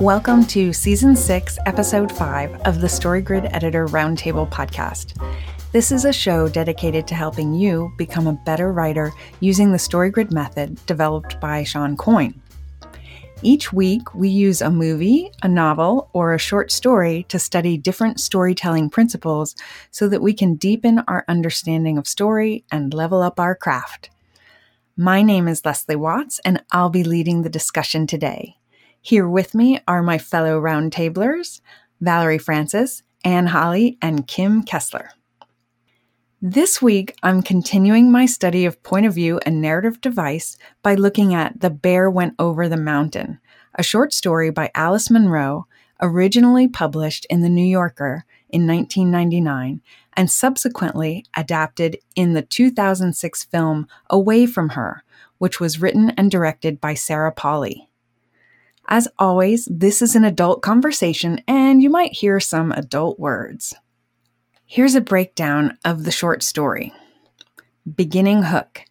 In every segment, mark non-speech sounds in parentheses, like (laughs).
Welcome to Season 6, Episode 5 of the StoryGrid Editor Roundtable podcast. This is a show dedicated to helping you become a better writer using the StoryGrid method developed by Shawn Coyne. Each week, we use a movie, a novel, or a short story to study different storytelling principles so that we can deepen our understanding of story and level up our craft. My name is Leslie Watts, and I'll be leading the discussion today. Here with me are my fellow roundtablers, Valerie Francis, Anne Hawley, and Kim Kessler. This week, I'm continuing my study of point of view and narrative device by looking at The Bear Went Over the Mountain, a short story by Alice Munro, originally published in The New Yorker in 1999 and subsequently adapted in the 2006 film Away from Her, which was written and directed by Sarah Polley. As always, this is an adult conversation and you might hear some adult words. Here's a breakdown of the short story. Beginning hook.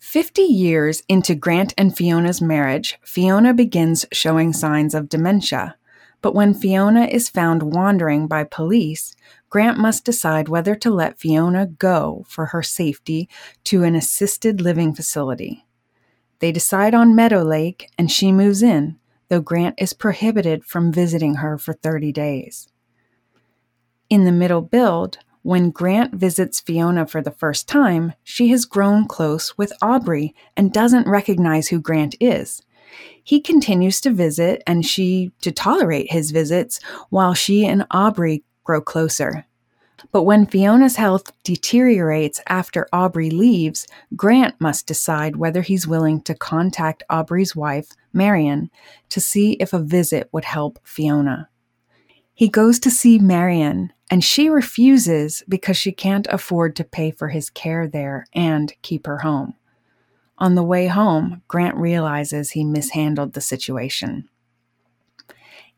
50 years into Grant and Fiona's marriage, Fiona begins showing signs of dementia. But when Fiona is found wandering by police, Grant must decide whether to let Fiona go for her safety to an assisted living facility. They decide on Meadow Lake and she moves in, though Grant is prohibited from visiting her for 30 days. In the middle build, when Grant visits Fiona for the first time, she has grown close with Aubrey and doesn't recognize who Grant is. He continues to visit and she to tolerate his visits while she and Aubrey grow closer. But when Fiona's health deteriorates after Aubrey leaves, Grant must decide whether he's willing to contact Aubrey's wife, Marion, to see if a visit would help Fiona. He goes to see Marion, and she refuses because she can't afford to pay for his care there and keep her home. On the way home, Grant realizes he mishandled the situation.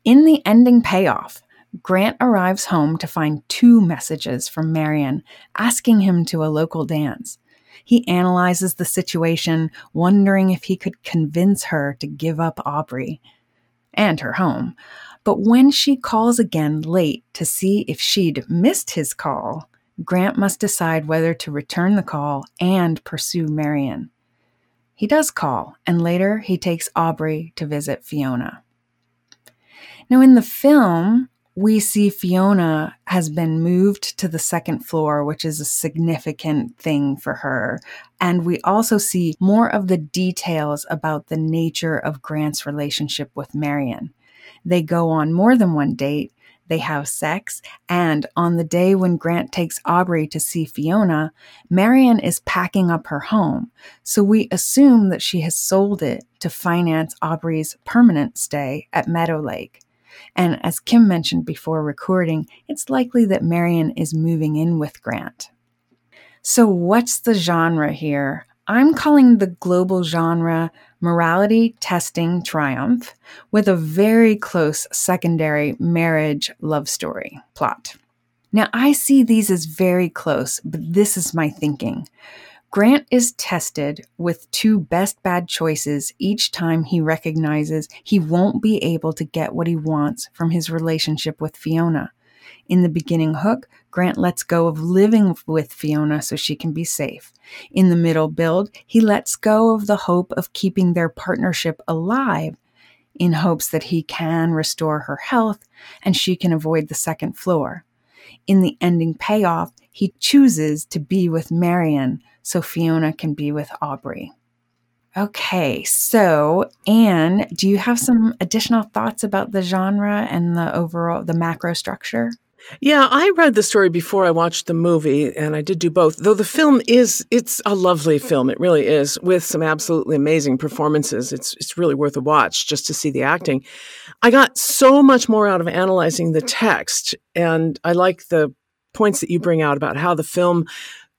In the ending payoff, Grant arrives home to find two messages from Marion asking him to a local dance. He analyzes the situation, wondering if he could convince her to give up Aubrey and her home. But when she calls again late to see if she'd missed his call, Grant must decide whether to return the call and pursue Marion. He does call, and later he takes Aubrey to visit Fiona. Now, in the film, we see Fiona has been moved to the second floor, which is a significant thing for her. And we also see more of the details about the nature of Grant's relationship with Marion. They go on more than one date, they have sex, and on the day when Grant takes Aubrey to see Fiona, Marion is packing up her home. So we assume that she has sold it to finance Aubrey's permanent stay at Meadow Lake. And as Kim mentioned before recording, it's likely that Marion is moving in with Grant. So, what's the genre here? I'm calling the global genre morality testing triumph with a very close secondary marriage love story plot. Now, I see these as very close, but this is my thinking. Grant is tested with two best bad choices each time he recognizes he won't be able to get what he wants from his relationship with Fiona. In the beginning hook, Grant lets go of living with Fiona so she can be safe. In the middle build, he lets go of the hope of keeping their partnership alive in hopes that he can restore her health and she can avoid the second floor. In the ending payoff, he chooses to be with Marion so Fiona can be with Aubrey. Okay, so Anne, do you have some additional thoughts about the genre and the overall the macro structure? Yeah, I read the story before I watched the movie, and I did do both. Though the film is, it's a lovely film. It really is, with some absolutely amazing performances. It's it's really worth a watch just to see the acting. I got so much more out of analyzing the text, and I like the points that you bring out about how the film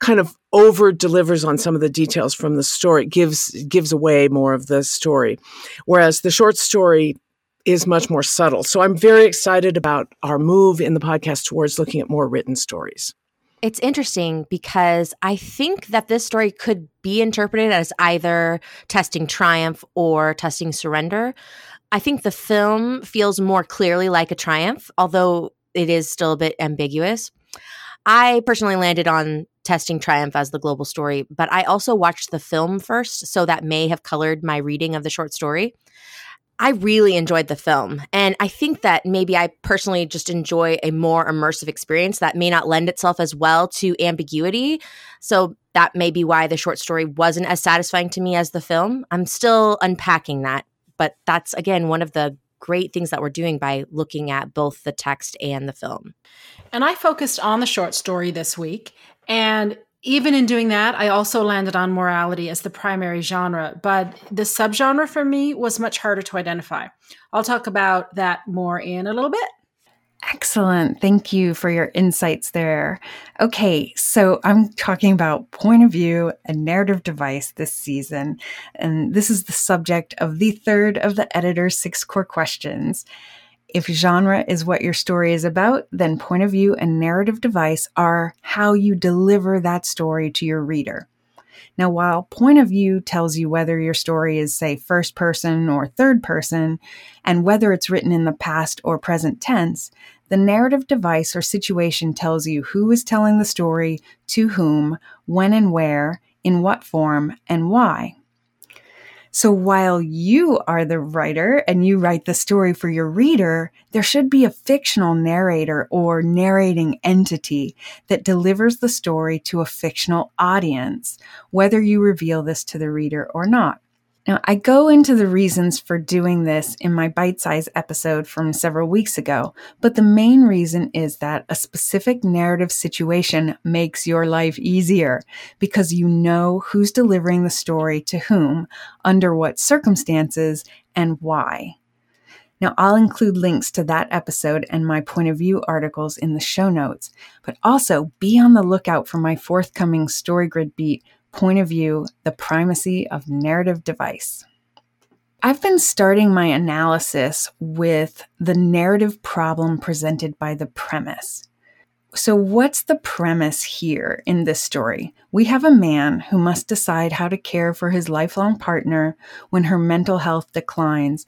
kind of over delivers on some of the details from the story gives gives away more of the story whereas the short story is much more subtle so i'm very excited about our move in the podcast towards looking at more written stories it's interesting because I think that this story could be interpreted as either testing triumph or testing surrender. I think the film feels more clearly like a triumph, although it is still a bit ambiguous. I personally landed on testing Triumph as the global story, but I also watched the film first, so that may have colored my reading of the short story. I really enjoyed the film. And I think that maybe I personally just enjoy a more immersive experience that may not lend itself as well to ambiguity. So that may be why the short story wasn't as satisfying to me as the film. I'm still unpacking that. But that's, again, one of the great things that we're doing by looking at both the text and the film. And I focused on the short story this week. And even in doing that, I also landed on morality as the primary genre, but the subgenre for me was much harder to identify. I'll talk about that more in a little bit. Excellent. Thank you for your insights there. Okay, so I'm talking about point of view and narrative device this season. And this is the subject of the third of the editor's six core questions. If genre is what your story is about, then point of view and narrative device are how you deliver that story to your reader. Now, while point of view tells you whether your story is, say, first person or third person, and whether it's written in the past or present tense, the narrative device or situation tells you who is telling the story, to whom, when and where, in what form, and why. So while you are the writer and you write the story for your reader, there should be a fictional narrator or narrating entity that delivers the story to a fictional audience, whether you reveal this to the reader or not. Now, I go into the reasons for doing this in my bite size episode from several weeks ago, but the main reason is that a specific narrative situation makes your life easier because you know who's delivering the story to whom, under what circumstances, and why. Now, I'll include links to that episode and my point of view articles in the show notes, but also be on the lookout for my forthcoming StoryGrid beat point of view, the primacy of narrative device. I've been starting my analysis with the narrative problem presented by the premise. So, what's the premise here in this story? We have a man who must decide how to care for his lifelong partner when her mental health declines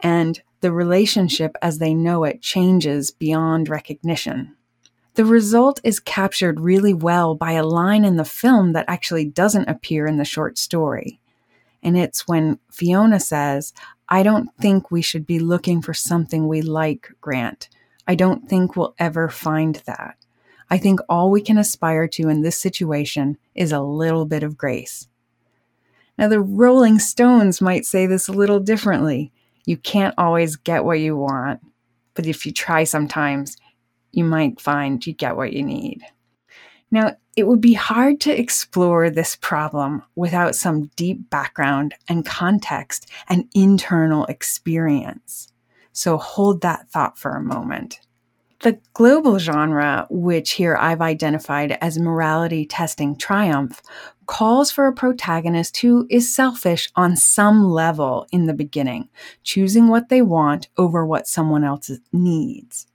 and the relationship as they know it changes beyond recognition. The result is captured really well by a line in the film that actually doesn't appear in the short story. And it's when Fiona says, I don't think we should be looking for something we like, Grant. I don't think we'll ever find that. I think all we can aspire to in this situation is a little bit of grace. Now, the Rolling Stones might say this a little differently. You can't always get what you want, but if you try sometimes, you might find you get what you need. Now, it would be hard to explore this problem without some deep background and context and internal experience. So hold that thought for a moment. The global genre, which here I've identified as morality testing triumph, calls for a protagonist who is selfish on some level in the beginning, choosing what they want over what someone else needs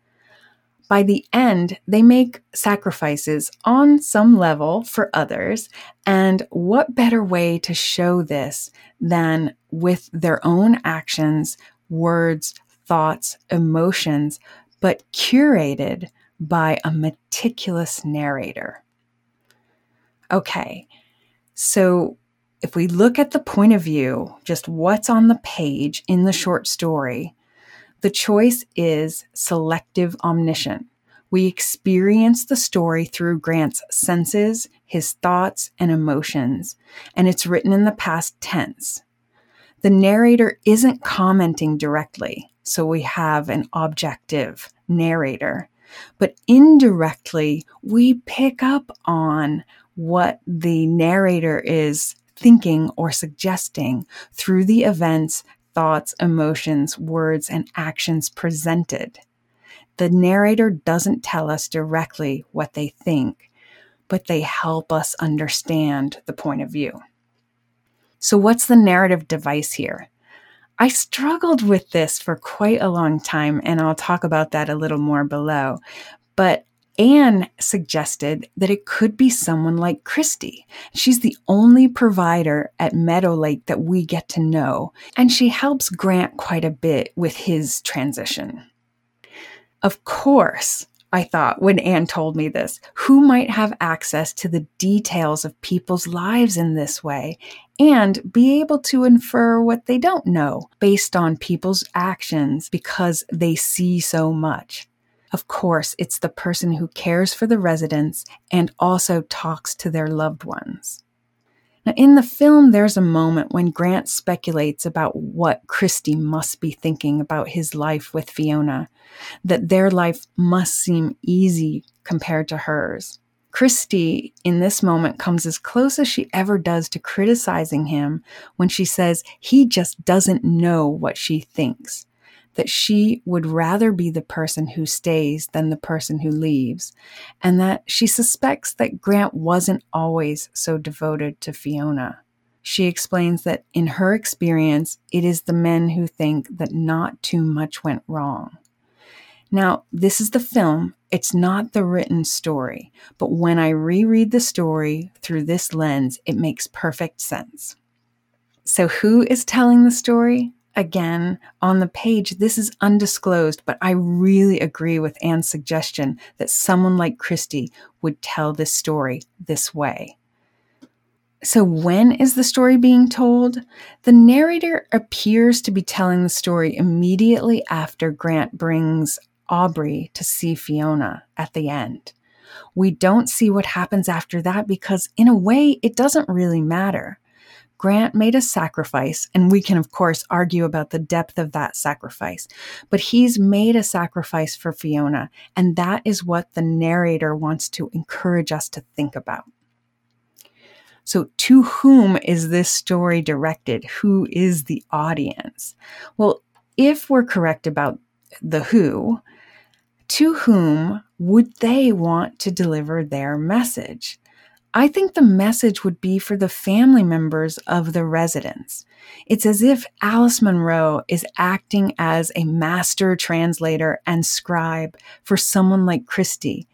by the end, they make sacrifices on some level for others. And what better way to show this than with their own actions, words, thoughts, emotions, but curated by a meticulous narrator? Okay, so if we look at the point of view, just what's on the page in the short story, the choice is selective omniscient. We experience the story through Grant's senses, his thoughts, and emotions, and it's written in the past tense. The narrator isn't commenting directly, so we have an objective narrator, but indirectly, we pick up on what the narrator is thinking or suggesting through the events thoughts, emotions, words, and actions presented. The narrator doesn't tell us directly what they think, but they help us understand the point of view. So, what's the narrative device here? I struggled with this for quite a long time, and I'll talk about that a little more below. But Anne suggested that it could be someone like Christy. She's the only provider at Meadow Lake that we get to know, and she helps Grant quite a bit with his transition. Of course, I thought when Anne told me this, who might have access to the details of people's lives in this way and be able to infer what they don't know based on people's actions because they see so much. Of course, it's the person who cares for the residents and also talks to their loved ones. Now, in the film, there's a moment when Grant speculates about what Christy must be thinking about his life with Fiona, that their life must seem easy compared to hers. Christy, in this moment, comes as close as she ever does to criticizing him when she says he just doesn't know what she thinks that she would rather be the person who stays than the person who leaves, and that she suspects that Grant wasn't always so devoted to Fiona. She explains that in her experience, it is the men who think that not too much went wrong. Now, this is the film, it's not the written story, but when I reread the story through this lens, it makes perfect sense. So, who is telling the story? Again on the page, this is undisclosed, but I really agree with Anne's suggestion that someone like Christy would tell this story this way. So, when is the story being told? The narrator appears to be telling the story immediately after Grant brings Aubrey to see Fiona at the end. We don't see what happens after that because, in a way, it doesn't really matter. Grant made a sacrifice, and we can, of course, argue about the depth of that sacrifice, but he's made a sacrifice for Fiona, and that is what the narrator wants to encourage us to think about. So, to whom is this story directed? Who is the audience? Well, if we're correct about the who, to whom would they want to deliver their message? I think the message would be for the family members of the residents. It's as if Alice Munro is acting as a master translator and scribe for someone like Christy.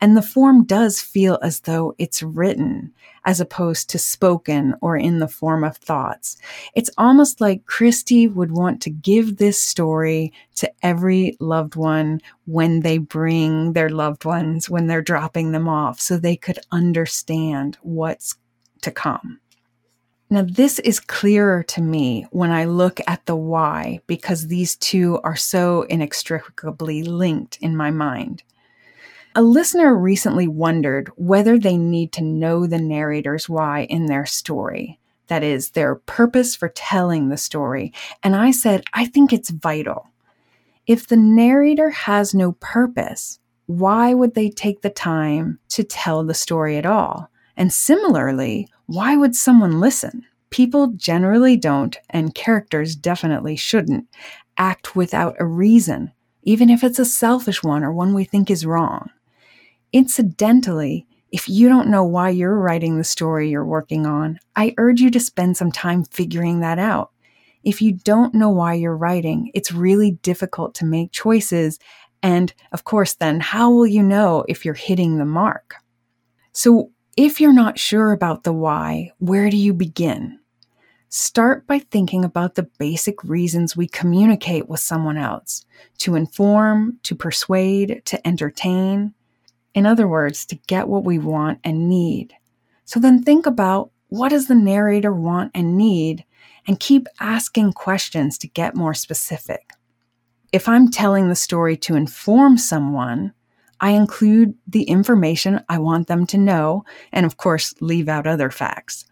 And the form does feel as though it's written as opposed to spoken or in the form of thoughts. It's almost like Christy would want to give this story to every loved one when they bring their loved ones, when they're dropping them off, so they could understand what's to come. Now, this is clearer to me when I look at the why because these two are so inextricably linked in my mind. A listener recently wondered whether they need to know the narrator's why in their story. That is, their purpose for telling the story. And I said, I think it's vital. If the narrator has no purpose, why would they take the time to tell the story at all? And similarly, why would someone listen? People generally don't, and characters definitely shouldn't, act without a reason, even if it's a selfish one or one we think is wrong. Incidentally, if you don't know why you're writing the story you're working on, I urge you to spend some time figuring that out. If you don't know why you're writing, it's really difficult to make choices. And of course, then how will you know if you're hitting the mark? So, if you're not sure about the why, where do you begin? Start by thinking about the basic reasons we communicate with someone else to inform, to persuade, to entertain. In other words, to get what we want and need. So then think about what does the narrator want and need and keep asking questions to get more specific. If I'm telling the story to inform someone, I include the information I want them to know and, of course, leave out other facts.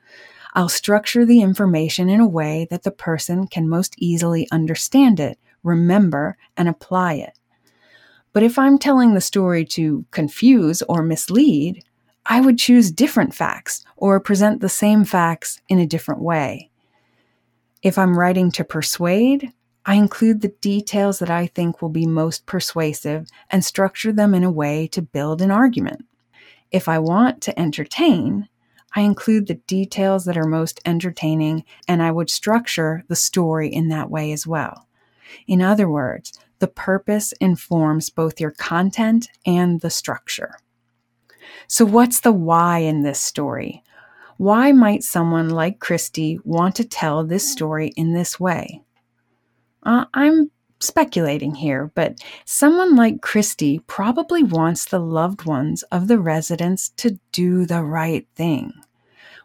I'll structure the information in a way that the person can most easily understand it, remember, and apply it. But if I'm telling the story to confuse or mislead, I would choose different facts or present the same facts in a different way. If I'm writing to persuade, I include the details that I think will be most persuasive and structure them in a way to build an argument. If I want to entertain, I include the details that are most entertaining and I would structure the story in that way as well. In other words, the purpose informs both your content and the structure. So, what's the why in this story? Why might someone like Christy want to tell this story in this way? Uh, I'm speculating here, but someone like Christy probably wants the loved ones of the residents to do the right thing.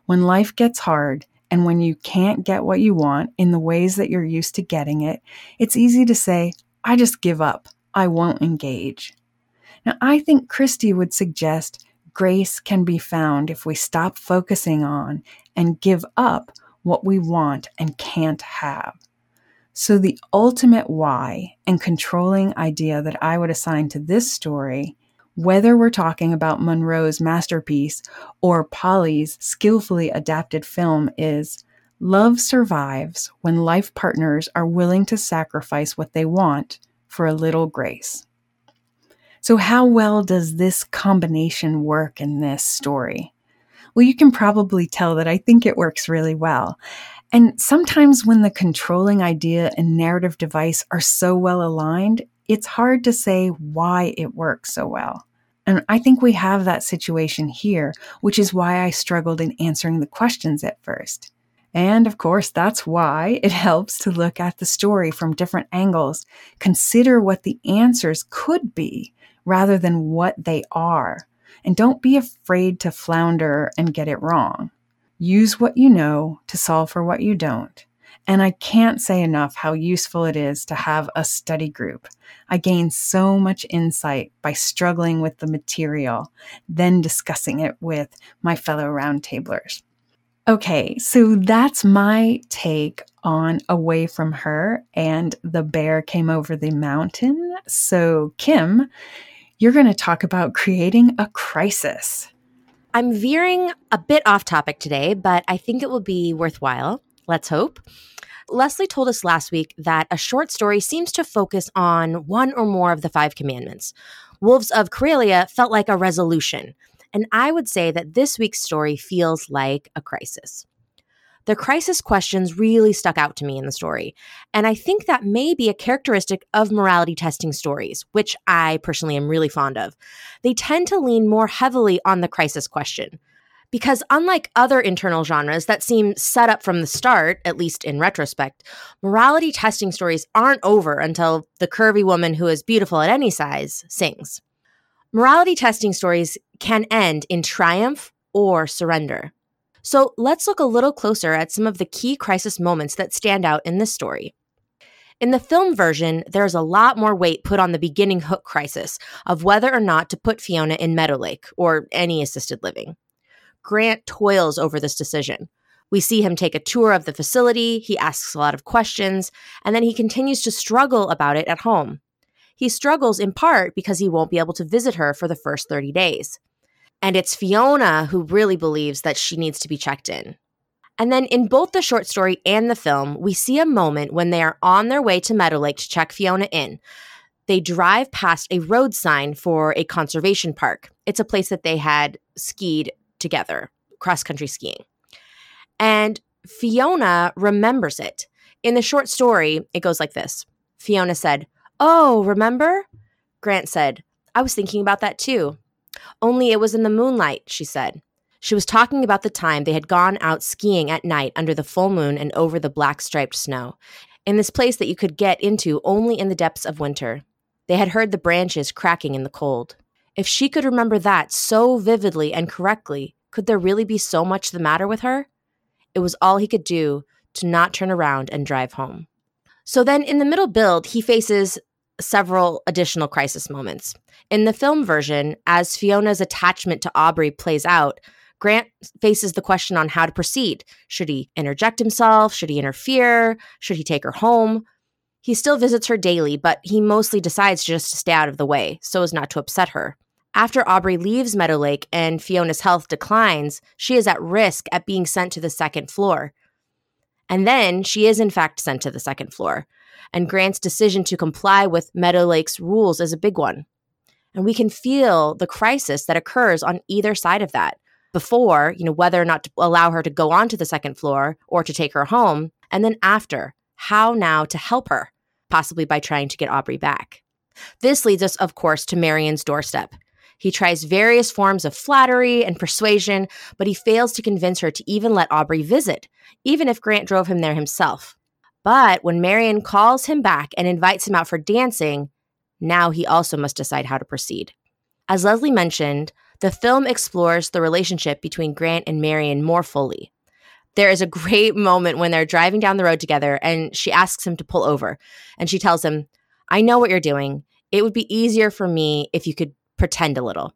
When life gets hard and when you can't get what you want in the ways that you're used to getting it, it's easy to say, I just give up. I won't engage. Now, I think Christy would suggest grace can be found if we stop focusing on and give up what we want and can't have. So, the ultimate why and controlling idea that I would assign to this story, whether we're talking about Munro's masterpiece or Polley's skillfully adapted film, is love survives when life partners are willing to sacrifice what they want for a little grace. So, how well does this combination work in this story? Well, you can probably tell that I think it works really well. And sometimes when the controlling idea and narrative device are so well aligned, it's hard to say why it works so well. And I think we have that situation here, which is why I struggled in answering the questions at first. And of course, that's why it helps to look at the story from different angles, consider what the answers could be rather than what they are, and don't be afraid to flounder and get it wrong. Use what you know to solve for what you don't. And I can't say enough how useful it is to have a study group. I gain so much insight by struggling with the material, then discussing it with my fellow roundtablers. Okay, so that's my take on Away from Her and The Bear Came Over the Mountain. So, Kim, you're going to talk about creating a crisis. I'm veering a bit off topic today, but I think it will be worthwhile. Let's hope. Leslie told us last week that a short story seems to focus on one or more of the five commandments. Wolves of Karelia felt like a resolution, and I would say that this week's story feels like a crisis. The crisis questions really stuck out to me in the story. And I think that may be a characteristic of morality testing stories, which I personally am really fond of. They tend to lean more heavily on the crisis question. Because unlike other internal genres that seem set up from the start, at least in retrospect, morality testing stories aren't over until the curvy woman who is beautiful at any size sings. Morality testing stories can end in triumph or surrender. So let's look a little closer at some of the key crisis moments that stand out in this story. In the film version, there's a lot more weight put on the beginning hook crisis of whether or not to put Fiona in Meadow Lake or any assisted living. Grant toils over this decision. We see him take a tour of the facility, he asks a lot of questions, and then he continues to struggle about it at home. He struggles in part because he won't be able to visit her for the first 30 days. And it's Fiona who really believes that she needs to be checked in. And then in both the short story and the film, we see a moment when they are on their way to Meadow Lake to check Fiona in. They drive past a road sign for a conservation park. It's a place that they had skied together, cross country skiing. And Fiona remembers it. In the short story, it goes like this Fiona said, Oh, remember? Grant said, I was thinking about that too. Only it was in the moonlight, she said. She was talking about the time they had gone out skiing at night under the full moon and over the black striped snow, in this place that you could get into only in the depths of winter. They had heard the branches cracking in the cold. If she could remember that so vividly and correctly, could there really be so much the matter with her? It was all he could do to not turn around and drive home. So then in the middle build, he faces several additional crisis moments. In the film version, as Fiona's attachment to Aubrey plays out, Grant faces the question on how to proceed. Should he interject himself? Should he interfere? Should he take her home? He still visits her daily, but he mostly decides just to stay out of the way so as not to upset her. After Aubrey leaves Meadow Lake and Fiona's health declines, she is at risk at being sent to the second floor. And then she is, in fact, sent to the second floor and Grant's decision to comply with Meadow Lake's rules is a big one. And we can feel the crisis that occurs on either side of that before, you know, whether or not to allow her to go on to the second floor or to take her home, and then after, how now to help her. possibly by trying to get Aubrey back. This leads us, of course, to Marion's doorstep. He tries various forms of flattery and persuasion, but he fails to convince her to even let Aubrey visit, even if Grant drove him there himself. But when Marion calls him back and invites him out for dancing, now he also must decide how to proceed. As Leslie mentioned, the film explores the relationship between Grant and Marion more fully. There is a great (laughs) moment when they're driving down the road together and she asks him to pull over. And she tells him, I know what you're doing. It would be easier for me if you could pretend a little.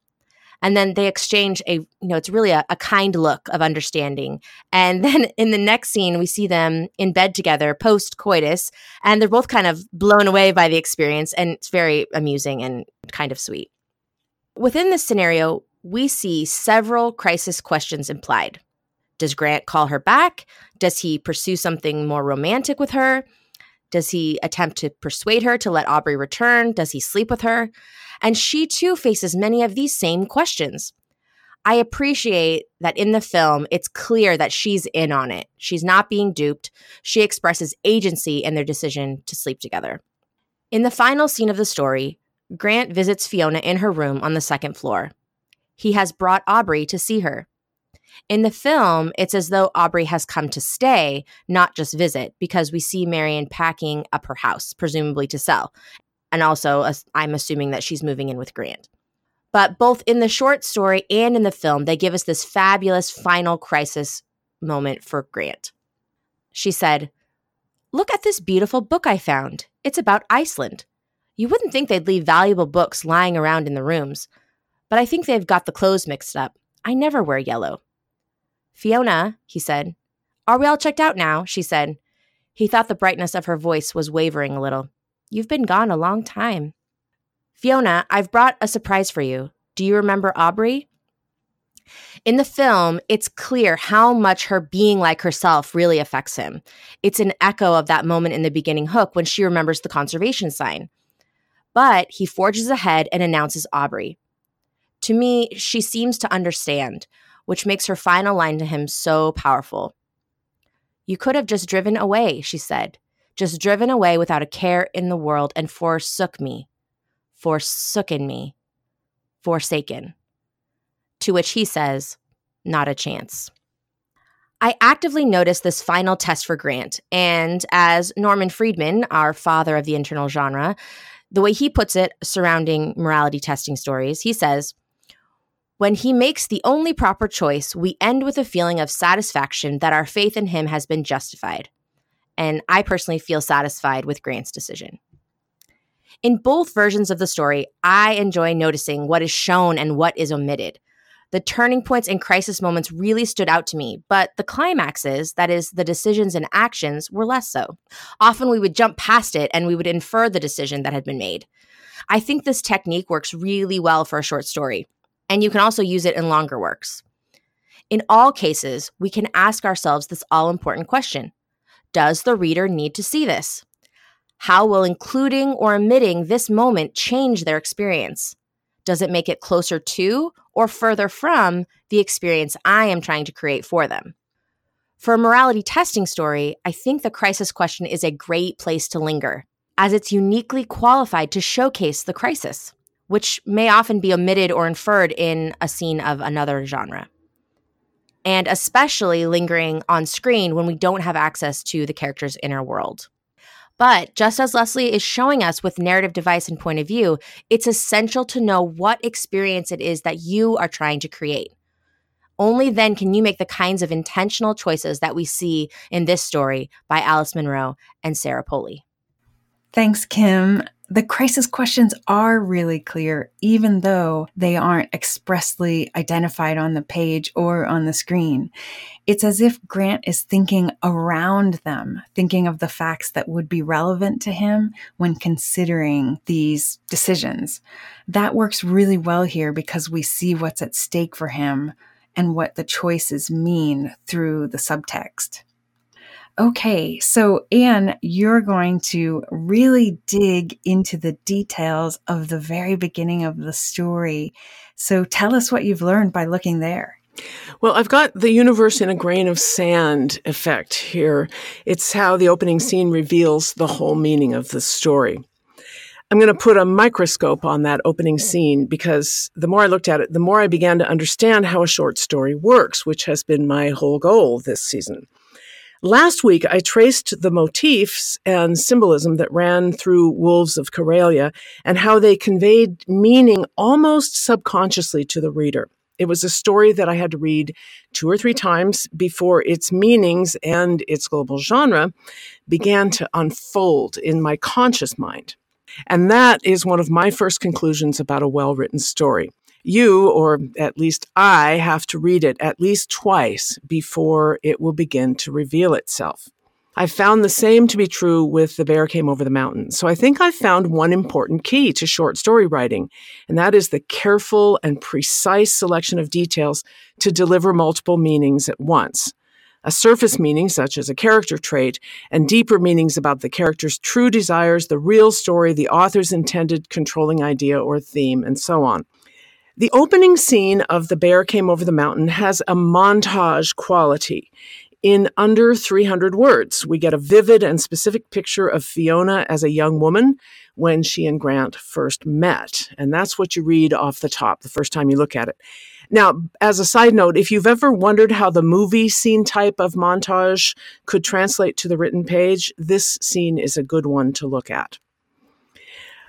And then they exchange a, you know, it's really a, a kind look of understanding. And (laughs) then in the next scene, we see them in bed together post coitus, and they're both kind of blown away by the experience. And it's very amusing and kind of sweet. Within this scenario, we see several crisis questions implied. Does Grant call her back? Does he pursue something more romantic with her? Does he attempt to persuade her to let Aubrey return? Does he sleep with her? And she too faces many of these same questions. I appreciate that in the film, it's clear that she's in on it. She's not being duped. She expresses agency in their decision to sleep together. In the final scene of the story, Grant visits Fiona in her room on the second floor. He has brought Aubrey to see her. In the film, it's as though Aubrey has come to stay, not just visit, because we see Marion packing up her house, presumably to sell. And also, I'm assuming that she's moving in with Grant. But both in the short story and in the film, they give us this fabulous final crisis moment for Grant. She said, Look at this beautiful book I found. It's about Iceland. You wouldn't think they'd leave valuable books lying around in the rooms, but I think they've got the clothes mixed up. I never wear yellow. Fiona, he said. Are we all checked out now? She said. He thought the brightness of her voice was wavering a little. You've been gone a long time. Fiona, I've brought a surprise for you. Do you remember Aubrey? In the film, it's clear how much her being like herself really affects him. It's an echo of that moment in the beginning hook when she remembers the conservation sign. But he forges ahead and announces Aubrey. To me, she seems to understand, which makes her final line to him so powerful. You could have just driven away, she said, just driven away without a care in the world and forsook me, forsooken me, forsaken. To which he says, Not a chance. I actively noticed this final test for Grant, and as Norman Friedman, our father of the internal genre, the way he puts it surrounding morality testing stories, he says, when he makes the only proper choice, we end with a feeling of satisfaction that our faith in him has been justified. And I personally feel satisfied with Grant's decision. In both versions of the story, I enjoy noticing what is shown and what is omitted. The turning points and crisis moments really stood out to me, but the climaxes, that is, the decisions and actions, were less so. Often we would jump past it and we would infer the decision that had been made. I think this technique works really well for a short story and you can also use it in longer works. In all cases, we can ask ourselves this all important question Does the reader need to see this? How will including or omitting this moment change their experience? Does it make it closer to or further from the experience I am trying to create for them? For a morality testing story, I think the crisis question is a great place to linger, as it's uniquely qualified to showcase the crisis which may often be omitted or inferred in a scene of another genre. And especially lingering on screen when we don't have access to the character's inner world. But just as Leslie is showing us with narrative device and point of view, it's essential to know what experience it is that you are trying to create. Only then can you make the kinds of intentional choices that we see in this story by Alice Munro and Sarah Polley. Thanks, Kim the crisis questions are really clear, even though they aren't expressly identified on the page or on the screen. It's as if Grant is thinking around them, thinking of the facts that would be relevant to him when considering these decisions. That works really well here because we see what's at stake for him and what the choices mean through the subtext. Okay, so Anne, you're going to really dig into the details of the very beginning of the story. So tell us what you've learned by looking there. Well, I've got the universe in a grain of sand effect here. It's how the opening scene reveals the whole meaning of the story. I'm going to put a microscope on that opening scene because the more I looked at it, the more I began to understand how a short story works, which has been my whole goal this season. Last week, I traced the motifs and symbolism that ran through Wolves of Karelia and how they conveyed meaning almost subconsciously to the reader. It was a story that I had to read two or three times before its meanings and its global genre began to unfold in my conscious mind. And that is one of my first conclusions about a well written story. You, or at least I, have to read it at least twice before it will begin to reveal itself. I found the same to be true with The Bear Came Over the Mountain. So I think I've found one important key to short story writing, and that is the careful and precise selection of details to deliver multiple meanings at once a surface meaning, such as a character trait, and deeper meanings about the character's true desires, the real story, the author's intended controlling idea or theme, and so on. The opening scene of The Bear Came Over the Mountain has a montage quality. In under 300 words, we get a vivid and specific picture of Fiona as a young woman when she and Grant first met. And that's what you read off the top the first time you look at it. Now, as a side note, if you've ever wondered how the movie scene type of montage could translate to the written page, this scene is a good one to look at.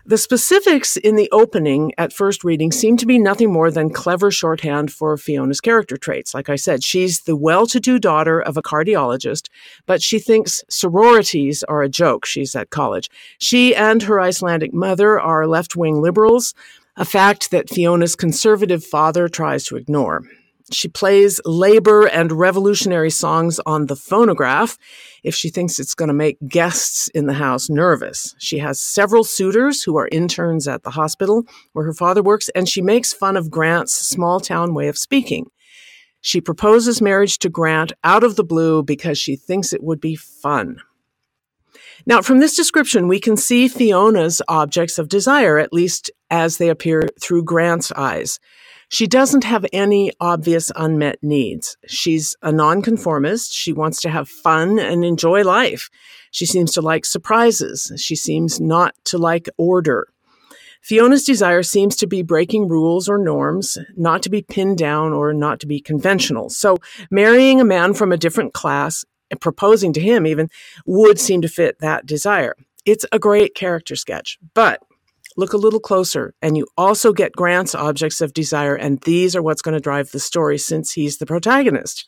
The specifics in the opening at first reading seem to be nothing more than clever shorthand for Fiona's character traits. Like I said, she's the well to do daughter of a cardiologist, but she thinks sororities are a joke. She's at college. She and her Icelandic mother are left wing liberals a fact that Fiona's conservative father tries to ignore. She plays labor and revolutionary songs on the phonograph if she thinks it's going to make guests in the house nervous. She has several suitors who are interns at the hospital where her father works, and she makes fun of Grant's small town way of speaking. She proposes marriage to Grant out of the blue because she thinks it would be fun. Now, from this description, we can see Fiona's objects of desire, at least as they appear through Grant's eyes. She doesn't have any obvious unmet needs. She's a nonconformist. She wants to have fun and enjoy life. She seems to like surprises. She seems not to like order. Fiona's desire seems to be breaking rules or norms, not to be pinned down or not to be conventional. So, marrying a man from a different class and proposing to him even would seem to fit that desire. It's a great character sketch, but look a little closer and you also get Grant's objects of desire, and these are what's going to drive the story since he's the protagonist.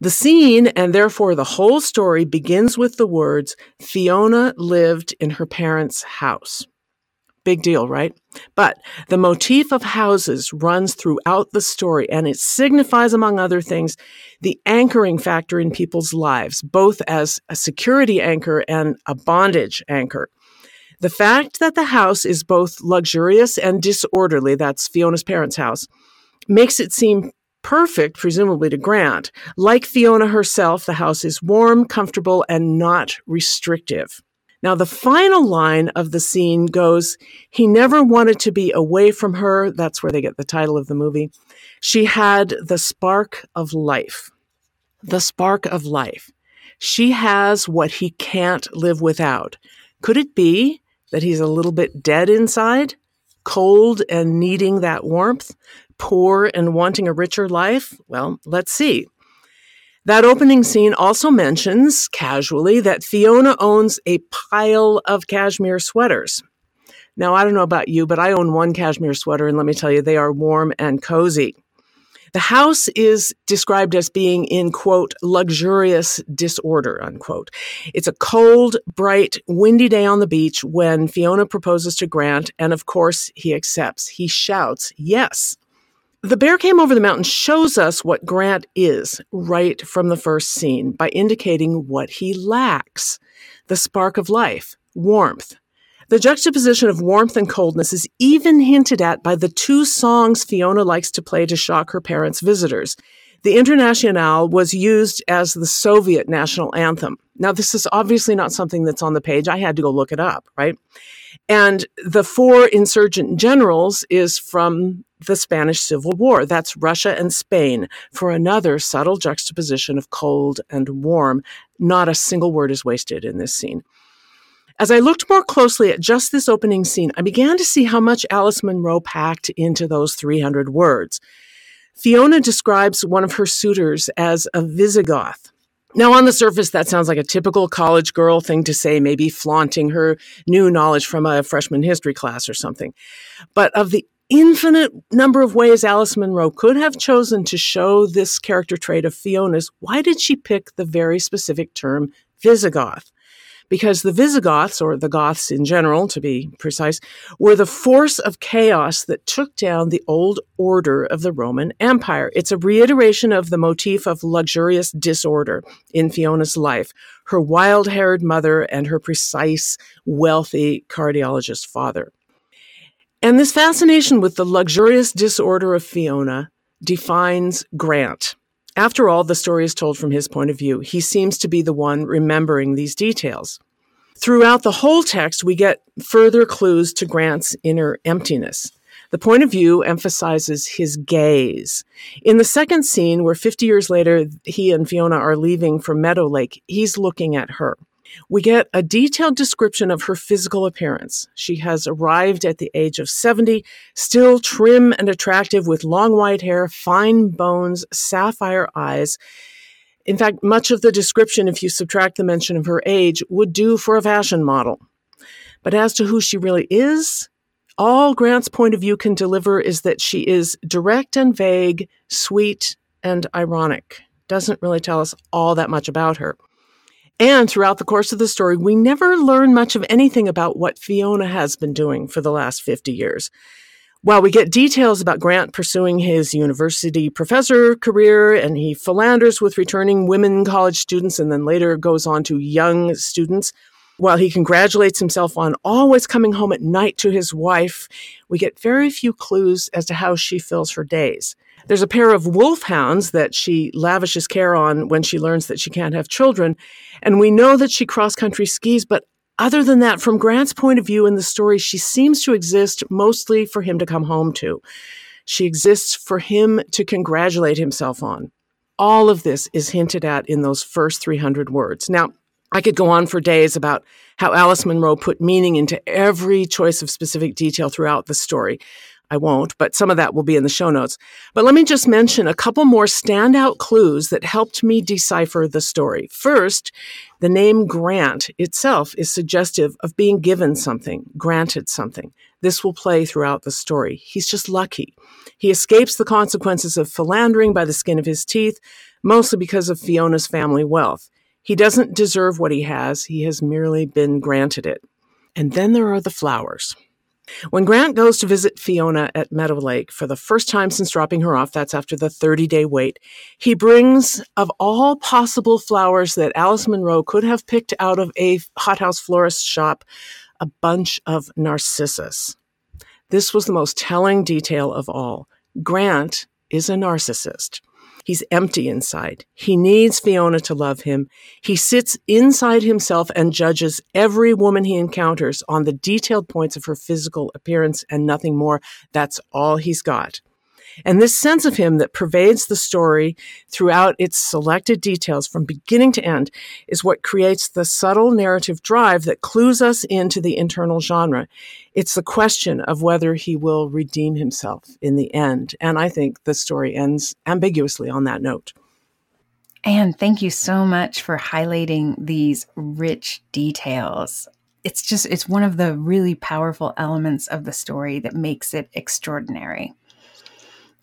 The scene, and therefore the whole story, begins with the words Fiona lived in her parents' house. Big deal, right? But the motif of houses runs throughout the story, and it signifies, among other things, the anchoring factor in people's lives, both as a security anchor and a bondage anchor. The fact that the house is both luxurious and disorderly, that's Fiona's parents' house, makes it seem perfect, presumably to Grant. Like Fiona herself, the house is warm, comfortable, and not restrictive. Now, the final line of the scene goes, He never wanted to be away from her. That's where they get the title of the movie. She had the spark of life. The spark of life. She has what he can't live without. Could it be that he's a little bit dead inside, cold and needing that warmth, poor and wanting a richer life? Well, let's see. That opening scene also mentions casually that Fiona owns a pile of cashmere sweaters. Now, I don't know about you, but I own one cashmere sweater, and let me tell you, they are warm and cozy. The house is described as being in, quote, luxurious disorder, unquote. It's a cold, bright, windy day on the beach when Fiona proposes to Grant, and of course, he accepts. He shouts, yes. The Bear Came Over the Mountain shows us what Grant is right from the first scene by indicating what he lacks the spark of life, warmth. The juxtaposition of warmth and coldness is even hinted at by the two songs Fiona likes to play to shock her parents' visitors. The Internationale was used as the Soviet national anthem. Now, this is obviously not something that's on the page. I had to go look it up, right? And the four insurgent generals is from the Spanish Civil War. That's Russia and Spain for another subtle juxtaposition of cold and warm. Not a single word is wasted in this scene. As I looked more closely at just this opening scene, I began to see how much Alice Munro packed into those 300 words. Fiona describes one of her suitors as a Visigoth. Now, on the surface, that sounds like a typical college girl thing to say, maybe flaunting her new knowledge from a freshman history class or something. But of the infinite number of ways Alice Munro could have chosen to show this character trait of Fiona's, why did she pick the very specific term Visigoth? Because the Visigoths, or the Goths in general, to be precise, were the force of chaos that took down the old order of the Roman Empire. It's a reiteration of the motif of luxurious disorder in Fiona's life, her wild haired mother and her precise, wealthy cardiologist father. And this fascination with the luxurious disorder of Fiona defines Grant. After all, the story is told from his point of view. He seems to be the one remembering these details. Throughout the whole text, we get further clues to Grant's inner emptiness. The point of view emphasizes his gaze. In the second scene, where 50 years later he and Fiona are leaving for Meadow Lake, he's looking at her. We get a detailed description of her physical appearance. She has arrived at the age of 70, still trim and attractive with long white hair, fine bones, sapphire eyes. In fact, much of the description, if you subtract the mention of her age, would do for a fashion model. But as to who she really is, all Grant's point of view can deliver is that she is direct and vague, sweet and ironic. Doesn't really tell us all that much about her. And throughout the course of the story, we never learn much of anything about what Fiona has been doing for the last 50 years. While we get details about Grant pursuing his university professor career and he philanders with returning women college students and then later goes on to young students, while he congratulates himself on always coming home at night to his wife, we get very few clues as to how she fills her days. There's a pair of wolfhounds that she lavishes care on when she learns that she can't have children. And we know that she cross country skis, but other than that, from Grant's point of view in the story, she seems to exist mostly for him to come home to. She exists for him to congratulate himself on. All of this is hinted at in those first 300 words. Now, I could go on for days about how Alice Munro put meaning into every choice of specific detail throughout the story. I won't, but some of that will be in the show notes. But let me just mention a couple more standout clues that helped me decipher the story. First, the name Grant itself is suggestive of being given something, granted something. This will play throughout the story. He's just lucky. He escapes the consequences of philandering by the skin of his teeth, mostly because of Fiona's family wealth. He doesn't deserve what he has, he has merely been granted it. And then there are the flowers. When Grant goes to visit Fiona at Meadow Lake for the first time since dropping her off, that's after the 30 day wait, he brings, of all possible flowers that Alice Munro could have picked out of a hothouse florist shop, a bunch of narcissus. This was the most telling detail of all. Grant is a narcissist. He's empty inside. He needs Fiona to love him. He sits inside himself and judges every woman he encounters on the detailed points of her physical appearance and nothing more. That's all he's got. And this sense of him that pervades the story throughout its selected details from beginning to end is what creates the subtle narrative drive that clues us into the internal genre. It's the question of whether he will redeem himself in the end. And I think the story ends ambiguously on that note. And thank you so much for highlighting these rich details. It's just, it's one of the really powerful elements of the story that makes it extraordinary.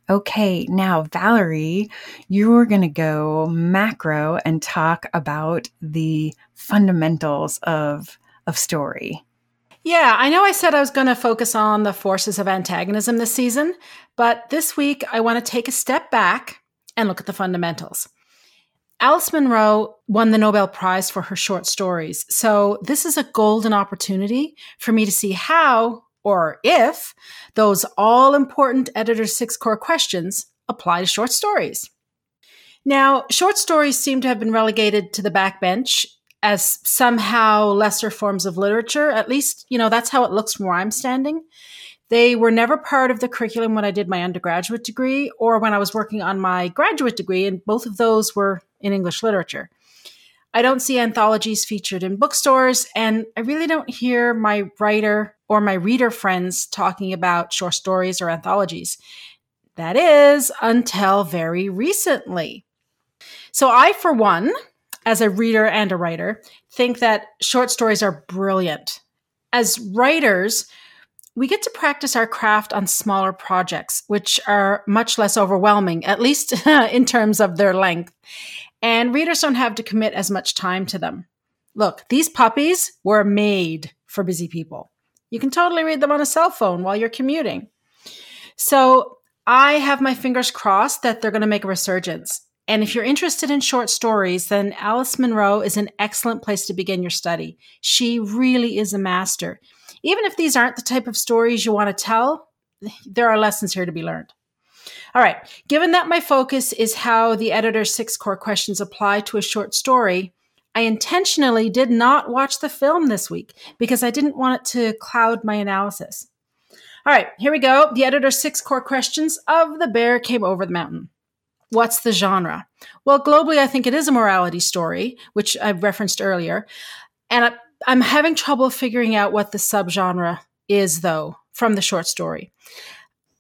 Okay, now Valerie, you're going to go macro and talk about the fundamentals of of story. Yeah, I know I said I was going to focus on the forces of antagonism this season, but this week I want to take a step back and look at the fundamentals. Alice Munro won the Nobel Prize for her short stories, so this is a golden opportunity for me to see how or if those all important editor's six core questions apply to short stories. Now, short stories seem to have been relegated to the backbench as somehow lesser forms of literature. At least, you know, that's how it looks from where I'm standing. They were never part of the curriculum when I did my undergraduate degree or when I was working on my graduate degree, and both of those were in English literature. I don't see anthologies featured in bookstores, and I really don't hear my writer or my reader friends talking about short stories or anthologies. That is until very recently. So, I, for one, as a reader and a writer, think that short stories are brilliant. As writers, we get to practice our craft on smaller projects, which are much less overwhelming, at least (laughs) in terms of their length. And readers don't have to commit as much time to them. Look, these puppies were made for busy people. You can totally read them on a cell phone while you're commuting. So I have my fingers crossed that they're going to make a resurgence. And if you're interested in short stories, then Alice Munro is an excellent place to begin your study. She really is a master. Even if these aren't the type of stories you want to tell, there are lessons here to be learned. All right, given that my focus is how the editor's six core questions apply to a short story, I intentionally did not watch the film this week because I didn't want it to cloud my analysis. All right, here we go. The editor's six core questions of The Bear Came Over the Mountain. What's the genre? Well, globally, I think it is a morality story, which I referenced earlier. And I'm having trouble figuring out what the subgenre is, though, from the short story.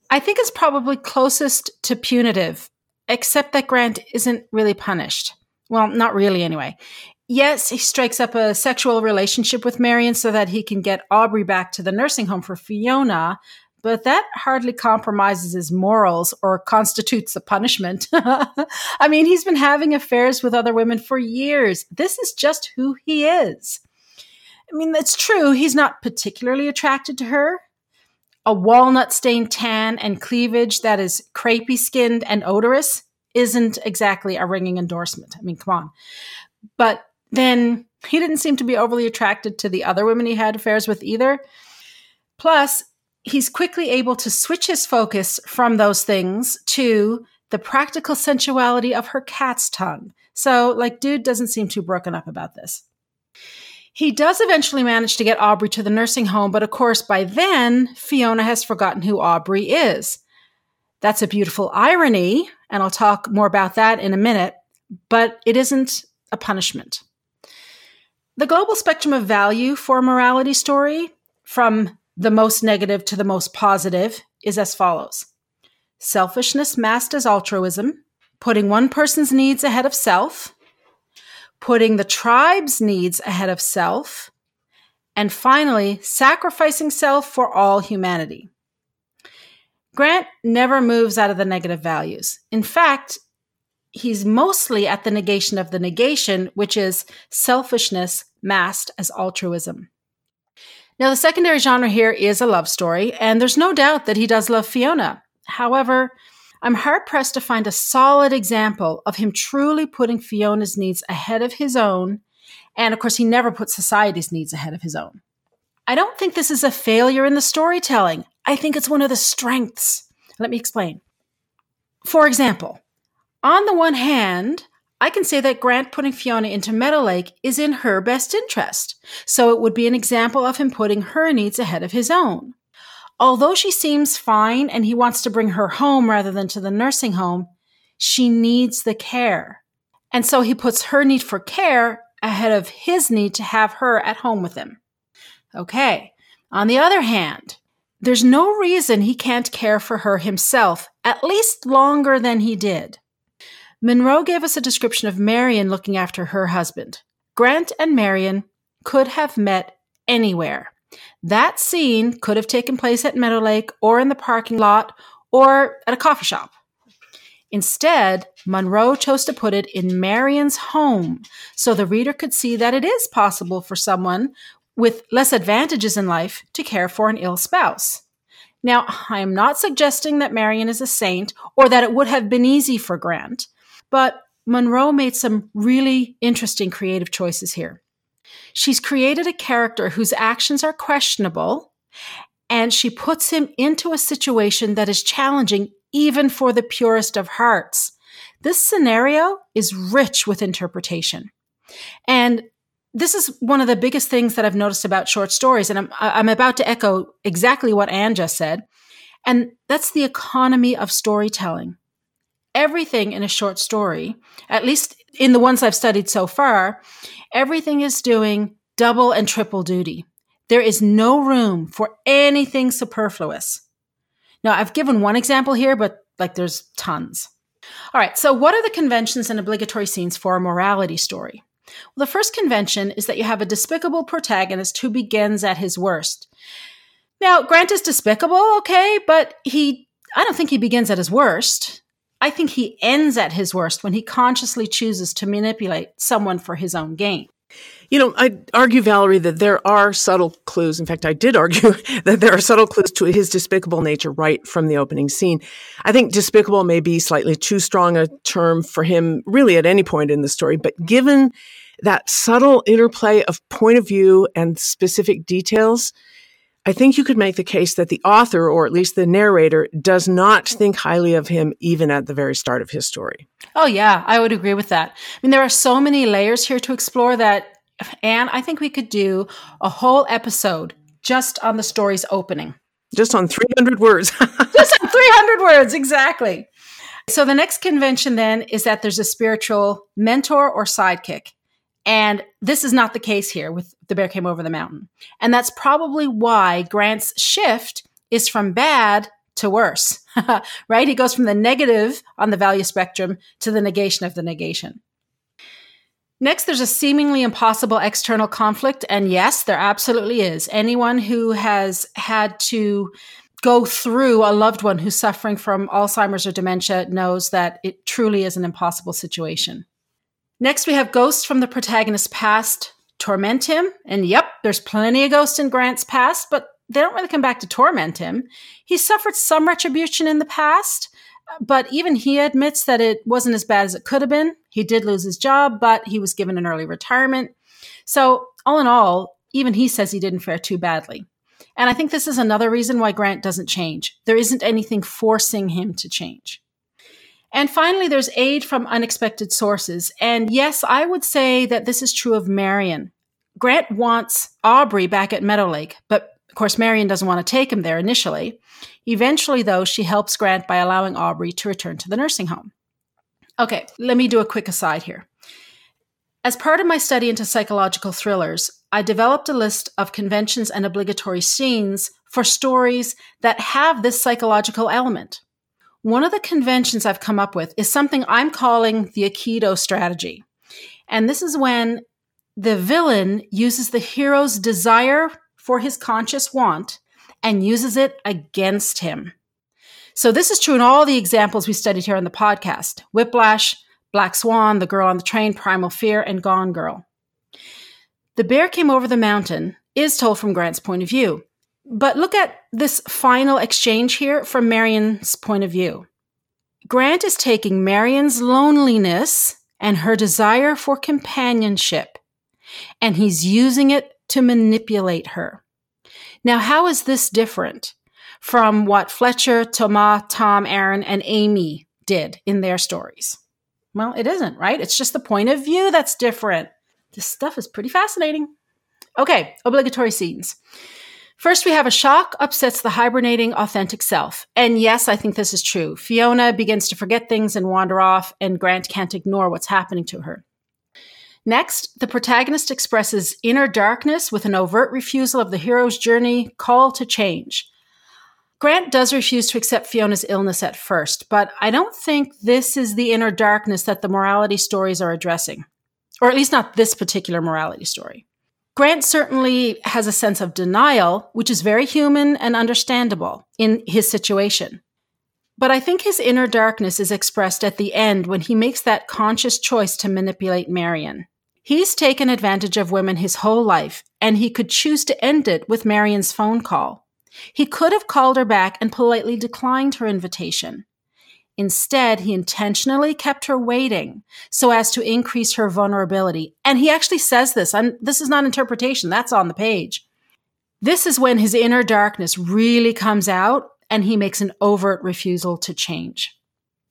I think it's probably closest to punitive, except that Grant isn't really punished. Well, not really, anyway. Yes, he strikes up a sexual relationship with Marion so that he can get Aubrey back to the nursing home for Fiona, but that hardly compromises his morals or constitutes a punishment. (laughs) I mean, he's been having affairs with other women for years. This is just who he is. I mean, it's true, he's not particularly attracted to her. A walnut stained tan and cleavage that is crepey skinned and odorous isn't exactly a ringing endorsement. I mean, come on. But then he didn't seem to be overly attracted to the other women he had affairs with either. Plus, he's quickly able to switch his focus from those things to the practical sensuality of her cat's tongue. So, like, dude doesn't seem too broken up about this. He does eventually manage to get Aubrey to the nursing home, but of course, by then, Fiona has forgotten who Aubrey is. That's a beautiful irony, and I'll talk more about that in a minute, but it isn't a punishment. The global spectrum of value for a morality story, from the most negative to the most positive, is as follows selfishness masked as altruism, putting one person's needs ahead of self, putting the tribe's needs ahead of self, and finally, sacrificing self for all humanity. Grant never moves out of the negative values. In fact, he's mostly at the negation of the negation, which is selfishness masked as altruism. Now, the secondary genre here is a love story, and there's no doubt that he does love Fiona. However, I'm hard pressed to find a solid example of him truly putting Fiona's needs ahead of his own. And of course, he never put society's needs ahead of his own. I don't think this is a failure in the storytelling. I think it's one of the strengths. Let me explain. For example, on the one hand, I can say that Grant putting Fiona into Meadow Lake is in her best interest. So it would be an example of him putting her needs ahead of his own. Although she seems fine and he wants to bring her home rather than to the nursing home, she needs the care. And so he puts her need for care ahead of his need to have her at home with him. Okay. On the other hand, there's no reason he can't care for her himself, at least longer than he did. Munro gave us a description of Marion looking after her husband. Grant and Marion could have met anywhere. That scene could have taken place at Meadow Lake or in the parking lot or at a coffee shop. Instead, Munro chose to put it in Marion's home so the reader could see that it is possible for someone with less advantages in life to care for an ill spouse. Now, I am not suggesting that Marion is a saint or that it would have been easy for Grant, but Munro made some really interesting creative choices here. She's created a character whose actions are questionable, and she puts him into a situation that is challenging even for the purest of hearts. This scenario is rich with interpretation. And this is one of the biggest things that I've noticed about short stories. And I'm, I'm about to echo exactly what Anne just said. And that's the economy of storytelling. Everything in a short story, at least in the ones I've studied so far, everything is doing double and triple duty. There is no room for anything superfluous. Now, I've given one example here, but like there's tons. All right, so what are the conventions and obligatory scenes for a morality story? Well, the first convention is that you have a despicable protagonist who begins at his worst. Now, Grant is despicable, okay, but he, I don't think he begins at his worst. I think he ends at his worst when he consciously chooses to manipulate someone for his own gain. You know, I argue, Valerie, that there are subtle clues. In fact, I did argue (laughs) that there are subtle clues to his despicable nature right from the opening scene. I think despicable may be slightly too strong a term for him, really, at any point in the story. But given that subtle interplay of point of view and specific details, I think you could make the case that the author, or at least the narrator, does not think highly of him even at the very start of his story. Oh, yeah, I would agree with that. I mean, there are so many layers here to explore that, Anne, I think we could do a whole episode just on the story's opening. Just on 300 words. (laughs) just on 300 words, exactly. So the next convention then is that there's a spiritual mentor or sidekick. And this is not the case here with The Bear Came Over the Mountain. And that's probably why Grant's shift is from bad to worse, (laughs) right? He goes from the negative on the value spectrum to the negation of the negation. Next, there's a seemingly impossible external conflict. And yes, there absolutely is. Anyone who has had to go through a loved one who's suffering from Alzheimer's or dementia knows that it truly is an impossible situation. Next, we have ghosts from the protagonist's past torment him. And yep, there's plenty of ghosts in Grant's past, but they don't really come back to torment him. He suffered some retribution in the past, but even he admits that it wasn't as bad as it could have been. He did lose his job, but he was given an early retirement. So, all in all, even he says he didn't fare too badly. And I think this is another reason why Grant doesn't change. There isn't anything forcing him to change. And finally, there's aid from unexpected sources. And yes, I would say that this is true of Marion. Grant wants Aubrey back at Meadow Lake, but of course, Marion doesn't want to take him there initially. Eventually, though, she helps Grant by allowing Aubrey to return to the nursing home. Okay, let me do a quick aside here. As part of my study into psychological thrillers, I developed a list of conventions and obligatory scenes for stories that have this psychological element. One of the conventions I've come up with is something I'm calling the Aikido strategy. And this is when the villain uses the hero's desire for his conscious want and uses it against him. So, this is true in all the examples we studied here on the podcast Whiplash, Black Swan, The Girl on the Train, Primal Fear, and Gone Girl. The bear came over the mountain is told from Grant's point of view. But look at this final exchange here from Marion's point of view. Grant is taking Marion's loneliness and her desire for companionship, and he's using it to manipulate her. Now, how is this different from what Fletcher, Thomas, Tom, Aaron, and Amy did in their stories? Well, it isn't, right? It's just the point of view that's different. This stuff is pretty fascinating. Okay, obligatory scenes. First, we have a shock upsets the hibernating authentic self. And yes, I think this is true. Fiona begins to forget things and wander off, and Grant can't ignore what's happening to her. Next, the protagonist expresses inner darkness with an overt refusal of the hero's journey call to change. Grant does refuse to accept Fiona's illness at first, but I don't think this is the inner darkness that the morality stories are addressing, or at least not this particular morality story. Grant certainly has a sense of denial, which is very human and understandable in his situation. But I think his inner darkness is expressed at the end when he makes that conscious choice to manipulate Marion. He's taken advantage of women his whole life, and he could choose to end it with Marion's phone call. He could have called her back and politely declined her invitation. Instead, he intentionally kept her waiting so as to increase her vulnerability. And he actually says this. I'm, this is not interpretation, that's on the page. This is when his inner darkness really comes out and he makes an overt refusal to change.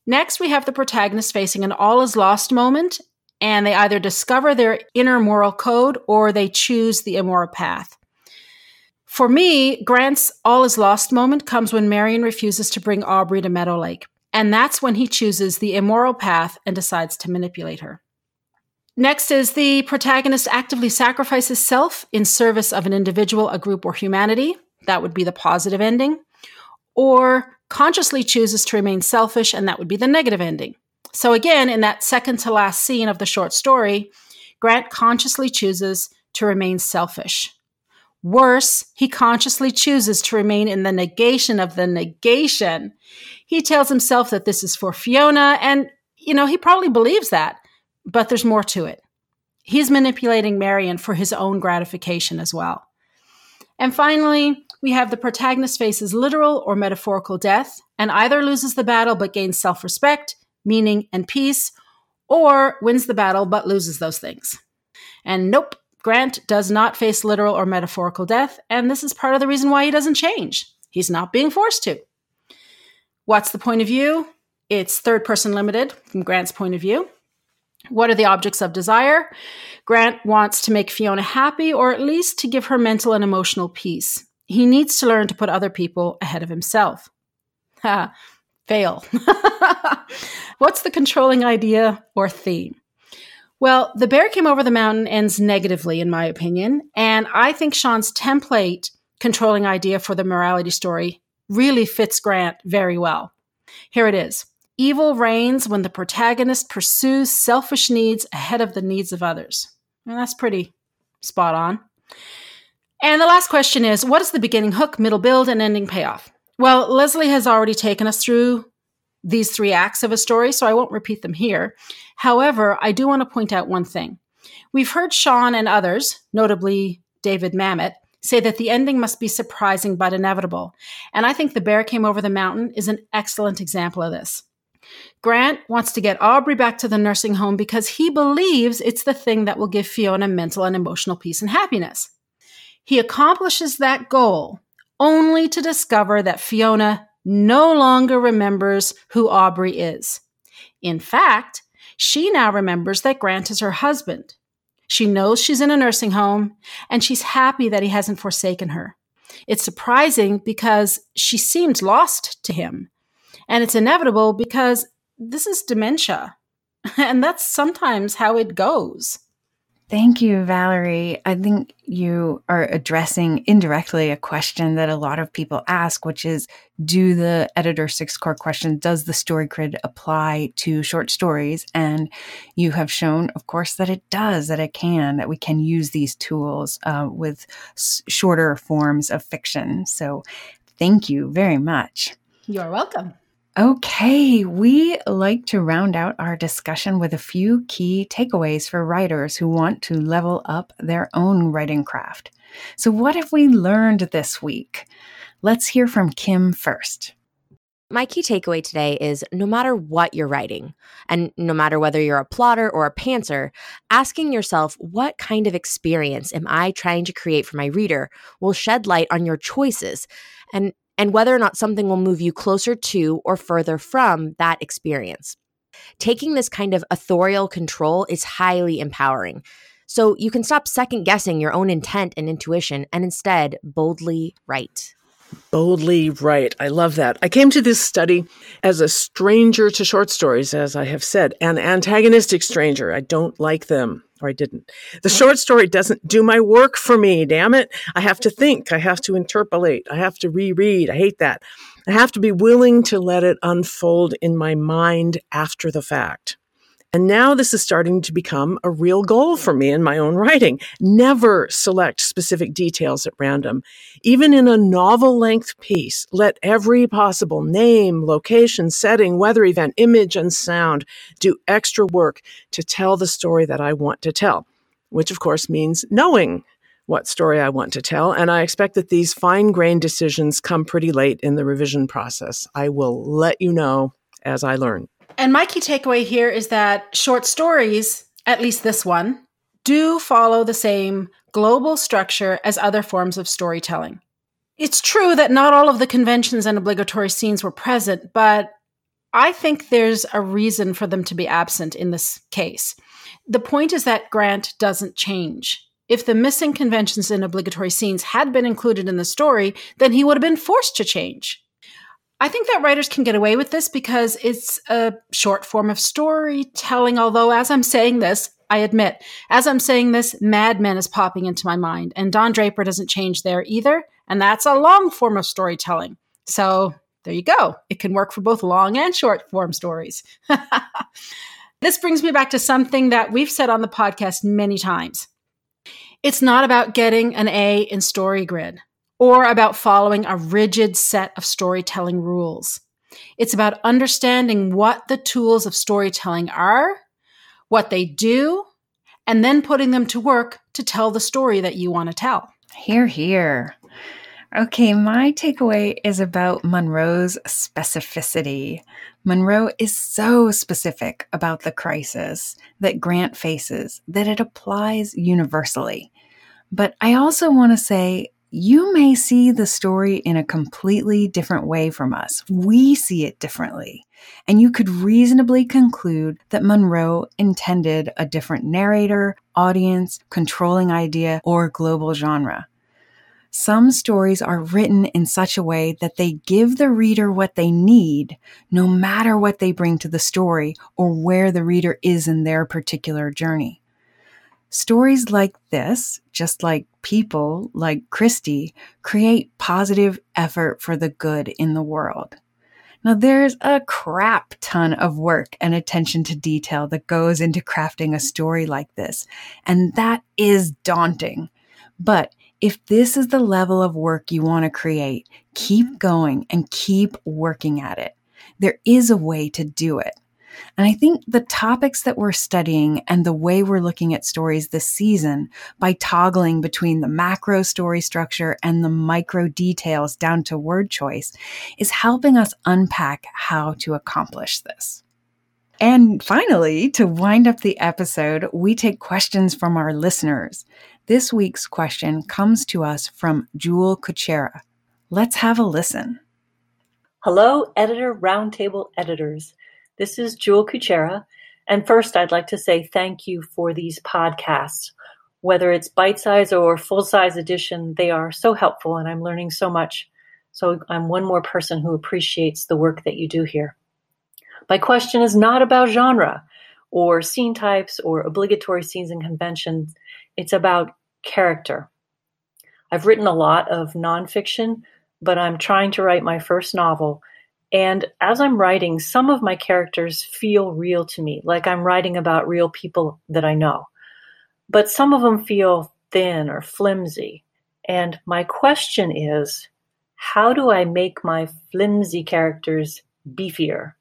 Next, we have the protagonist facing an all is lost moment and they either discover their inner moral code or they choose the immoral path. For me, Grant's all is lost moment comes when Marion refuses to bring Aubrey to Meadow Lake. And that's when he chooses the immoral path and decides to manipulate her. Next is the protagonist actively sacrifices self in service of an individual, a group, or humanity. That would be the positive ending. Or consciously chooses to remain selfish, and that would be the negative ending. So, again, in that second to last scene of the short story, Grant consciously chooses to remain selfish. Worse, he consciously chooses to remain in the negation of the negation. He tells himself that this is for Fiona, and, you know, he probably believes that, but there's more to it. He's manipulating Marion for his own gratification as well. And finally, we have the protagonist faces literal or metaphorical death and either loses the battle but gains self respect, meaning, and peace, or wins the battle but loses those things. And nope, Grant does not face literal or metaphorical death, and this is part of the reason why he doesn't change. He's not being forced to. What's the point of view? It's third person limited from Grant's point of view. What are the objects of desire? Grant wants to make Fiona happy or at least to give her mental and emotional peace. He needs to learn to put other people ahead of himself. Ha, fail. (laughs) What's the controlling idea or theme? Well, The Bear Came Over the Mountain ends negatively, in my opinion. And I think Shawn's template controlling idea for the morality story really fits Grant very well. Here it is Evil reigns when the protagonist pursues selfish needs ahead of the needs of others. And that's pretty spot on. And the last question is what is the beginning hook, middle build, and ending payoff? Well, Leslie has already taken us through these three acts of a story, so I won't repeat them here. However, I do want to point out one thing. We've heard Shawn and others, notably David Mamet, say that the ending must be surprising but inevitable. And I think The Bear Came Over the Mountain is an excellent example of this. Grant wants to get Aubrey back to the nursing home because he believes it's the thing that will give Fiona mental and emotional peace and happiness. He accomplishes that goal only to discover that Fiona no longer remembers who Aubrey is. In fact, she now remembers that Grant is her husband. She knows she's in a nursing home and she's happy that he hasn't forsaken her. It's surprising because she seemed lost to him. And it's inevitable because this is dementia. (laughs) And that's sometimes how it goes. Thank you, Valerie. I think you are addressing indirectly a question that a lot of people ask, which is Do the editor six core question, does the story grid apply to short stories? And you have shown, of course, that it does, that it can, that we can use these tools uh, with s- shorter forms of fiction. So thank you very much. You're welcome. Okay, we like to round out our discussion with a few key takeaways for writers who want to level up their own writing craft. So, what have we learned this week? Let's hear from Kim first. My key takeaway today is no matter what you're writing, and no matter whether you're a plotter or a pantser, asking yourself, what kind of experience am I trying to create for my reader will shed light on your choices and and whether or not something will move you closer to or further from that experience. Taking this kind of authorial control is highly empowering. So you can stop second guessing your own intent and intuition and instead boldly write. Boldly write. I love that. I came to this study as a stranger to short stories, as I have said, an antagonistic stranger. I don't like them or I didn't. The short story doesn't do my work for me, damn it. I have to think, I have to interpolate, I have to reread. I hate that. I have to be willing to let it unfold in my mind after the fact. And now this is starting to become a real goal for me in my own writing. Never select specific details at random. Even in a novel length piece, let every possible name, location, setting, weather event, image, and sound do extra work to tell the story that I want to tell, which of course means knowing what story I want to tell. And I expect that these fine grained decisions come pretty late in the revision process. I will let you know as I learn. And my key takeaway here is that short stories, at least this one, do follow the same global structure as other forms of storytelling. It's true that not all of the conventions and obligatory scenes were present, but I think there's a reason for them to be absent in this case. The point is that Grant doesn't change. If the missing conventions and obligatory scenes had been included in the story, then he would have been forced to change. I think that writers can get away with this because it's a short form of storytelling. Although, as I'm saying this, I admit, as I'm saying this, Mad Men is popping into my mind, and Don Draper doesn't change there either. And that's a long form of storytelling. So there you go. It can work for both long and short form stories. (laughs) this brings me back to something that we've said on the podcast many times. It's not about getting an A in StoryGrid or about following a rigid set of storytelling rules. It's about understanding what the tools of storytelling are, what they do, and then putting them to work to tell the story that you want to tell. Here, here. Okay, my takeaway is about Munro's specificity. Munro is so specific about the crisis that Grant faces that it applies universally. But I also want to say you may see the story in a completely different way from us. We see it differently. And you could reasonably conclude that Munro intended a different narrator, audience, controlling idea, or global genre. Some stories are written in such a way that they give the reader what they need, no matter what they bring to the story or where the reader is in their particular journey. Stories like this, just like people like Christy, create positive effort for the good in the world. Now, there's a crap ton of work and attention to detail that goes into crafting a story like this, and that is daunting. But if this is the level of work you want to create, keep going and keep working at it. There is a way to do it. And I think the topics that we're studying and the way we're looking at stories this season by toggling between the macro story structure and the micro details down to word choice is helping us unpack how to accomplish this. And finally, to wind up the episode, we take questions from our listeners. This week's question comes to us from Jewel Kuchera. Let's have a listen. Hello, Editor Roundtable editors. This is Jewel Kuchera. And first, I'd like to say thank you for these podcasts. Whether it's bite size or full size edition, they are so helpful and I'm learning so much. So I'm one more person who appreciates the work that you do here. My question is not about genre or scene types or obligatory scenes and conventions. It's about character. I've written a lot of nonfiction, but I'm trying to write my first novel. And as I'm writing, some of my characters feel real to me, like I'm writing about real people that I know. But some of them feel thin or flimsy. And my question is how do I make my flimsy characters beefier?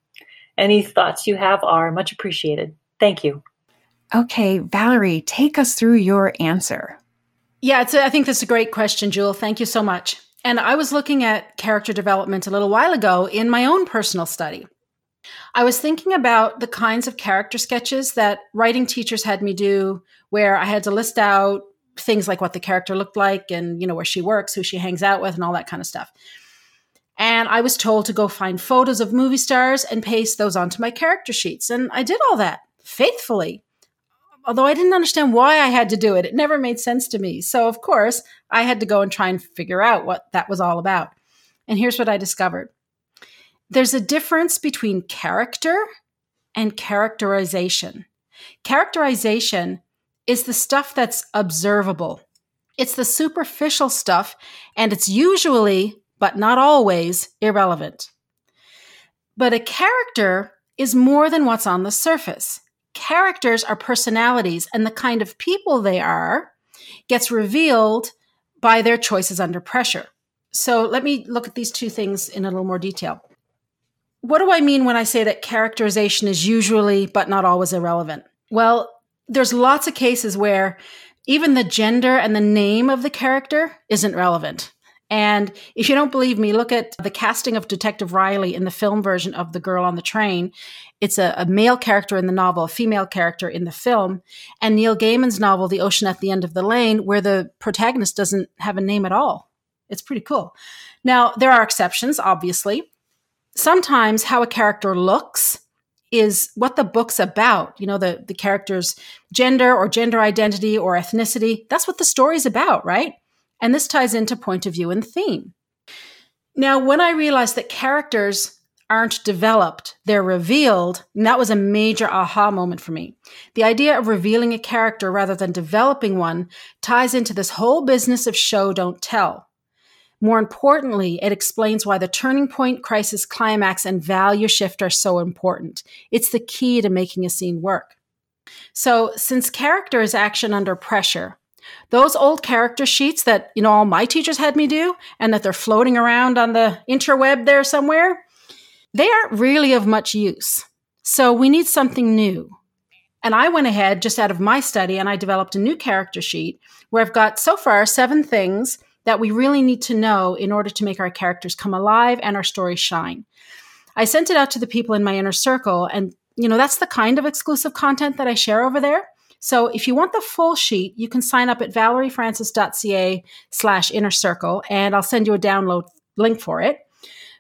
Any thoughts you have are much appreciated. Thank you. Okay, Valerie, take us through your answer. Yeah, a, I think that's a great question, Jewel. Thank you so much. And I was looking at character development a little while ago in my own personal study. I was thinking about the kinds of character sketches that writing teachers had me do, where I had to list out things like what the character looked like and, you know, where she works, who she hangs out with, and all that kind of stuff. And I was told to go find photos of movie stars and paste those onto my character sheets. And I did all that faithfully although I didn't understand why I had to do it. It never made sense to me. So, of course, I had to go and try and figure out what that was all about. And here's what I discovered there's a difference between character and characterization. Characterization is the stuff that's observable, it's the superficial stuff, and it's usually, but not always, irrelevant. But a character is more than what's on the surface characters are personalities and the kind of people they are gets revealed by their choices under pressure. So let me look at these two things in a little more detail. What do I mean when I say that characterization is usually, but not always, irrelevant? Well, there's lots of cases where even the gender and the name of the character isn't relevant. And if you don't believe me, look at the casting of Detective Riley in the film version of The Girl on the Train. It's a, a, male character in the novel, a female character in the film. And Neil Gaiman's novel, The Ocean at the End of the Lane, where the protagonist doesn't have a name at all. It's pretty cool. Now, there are exceptions, obviously. Sometimes how a character looks is what the book's about. You know, the, the character's gender or gender identity or ethnicity. That's what the story's about, right? And this ties into point of view and theme. Now, when I realized that characters aren't developed, they're revealed, and that was a major aha moment for me. The idea of revealing a character rather than developing one ties into this whole business of show, don't tell. More importantly, it explains why the turning point, crisis, climax, and value shift are so important. It's the key to making a scene work. So, since character is action under pressure, those old character sheets that, you know, all my teachers had me do and that they're floating around on the interweb there somewhere, they aren't really of much use. So we need something new. And I went ahead just out of my study and I developed a new character sheet where I've got so far seven things that we really need to know in order to make our characters come alive and our story shine. I sent it out to the people in my inner circle and you know that's the kind of exclusive content that I share over there. So if you want the full sheet, you can sign up at valeriefrancis.ca slash inner circle and I'll send you a download link for it.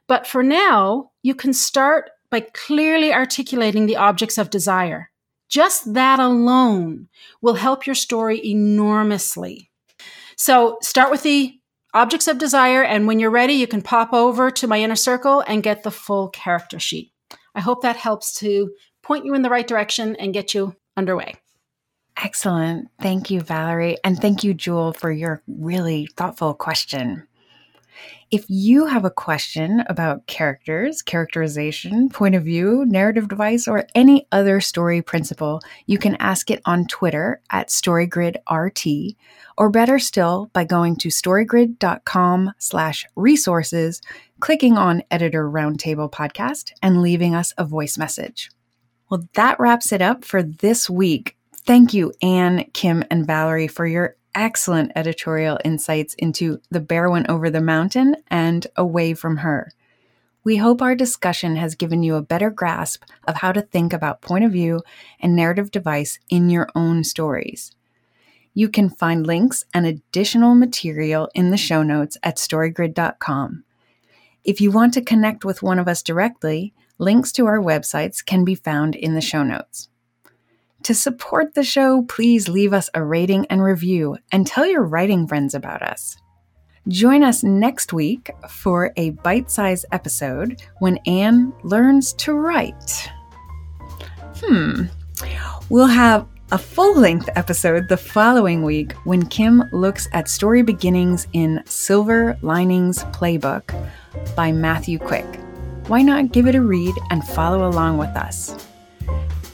But for now, you can start by clearly articulating the objects of desire. Just that alone will help your story enormously. So start with the objects of desire, and when you're ready, you can pop over to my inner circle and get the full character sheet. I hope that helps to point you in the right direction and get you underway. Excellent. Thank you, Valerie. And thank you, Jewel, for your really thoughtful question. If you have a question about characters, characterization, point of view, narrative device, or any other story principle, you can ask it on Twitter at StoryGridRT, or better still, by going to storygrid.com slash resources, clicking on Editor Roundtable Podcast, and leaving us a voice message. Well, that wraps it up for this week. Thank you, Anne, Kim, and Valerie, for your excellent editorial insights into The Bear Went Over the Mountain and Away from Her. We hope our discussion has given you a better grasp of how to think about point of view and narrative device in your own stories. You can find links and additional material in the show notes at storygrid.com. If you want to connect with one of us directly, links to our websites can be found in the show notes. To support the show, please leave us a rating and review and tell your writing friends about us. Join us next week for a bite sized episode when Anne learns to write. Hmm. We'll have a full length episode the following week when Kim looks at story beginnings in Silver Linings Playbook by Matthew Quick. Why not give it a read and follow along with us?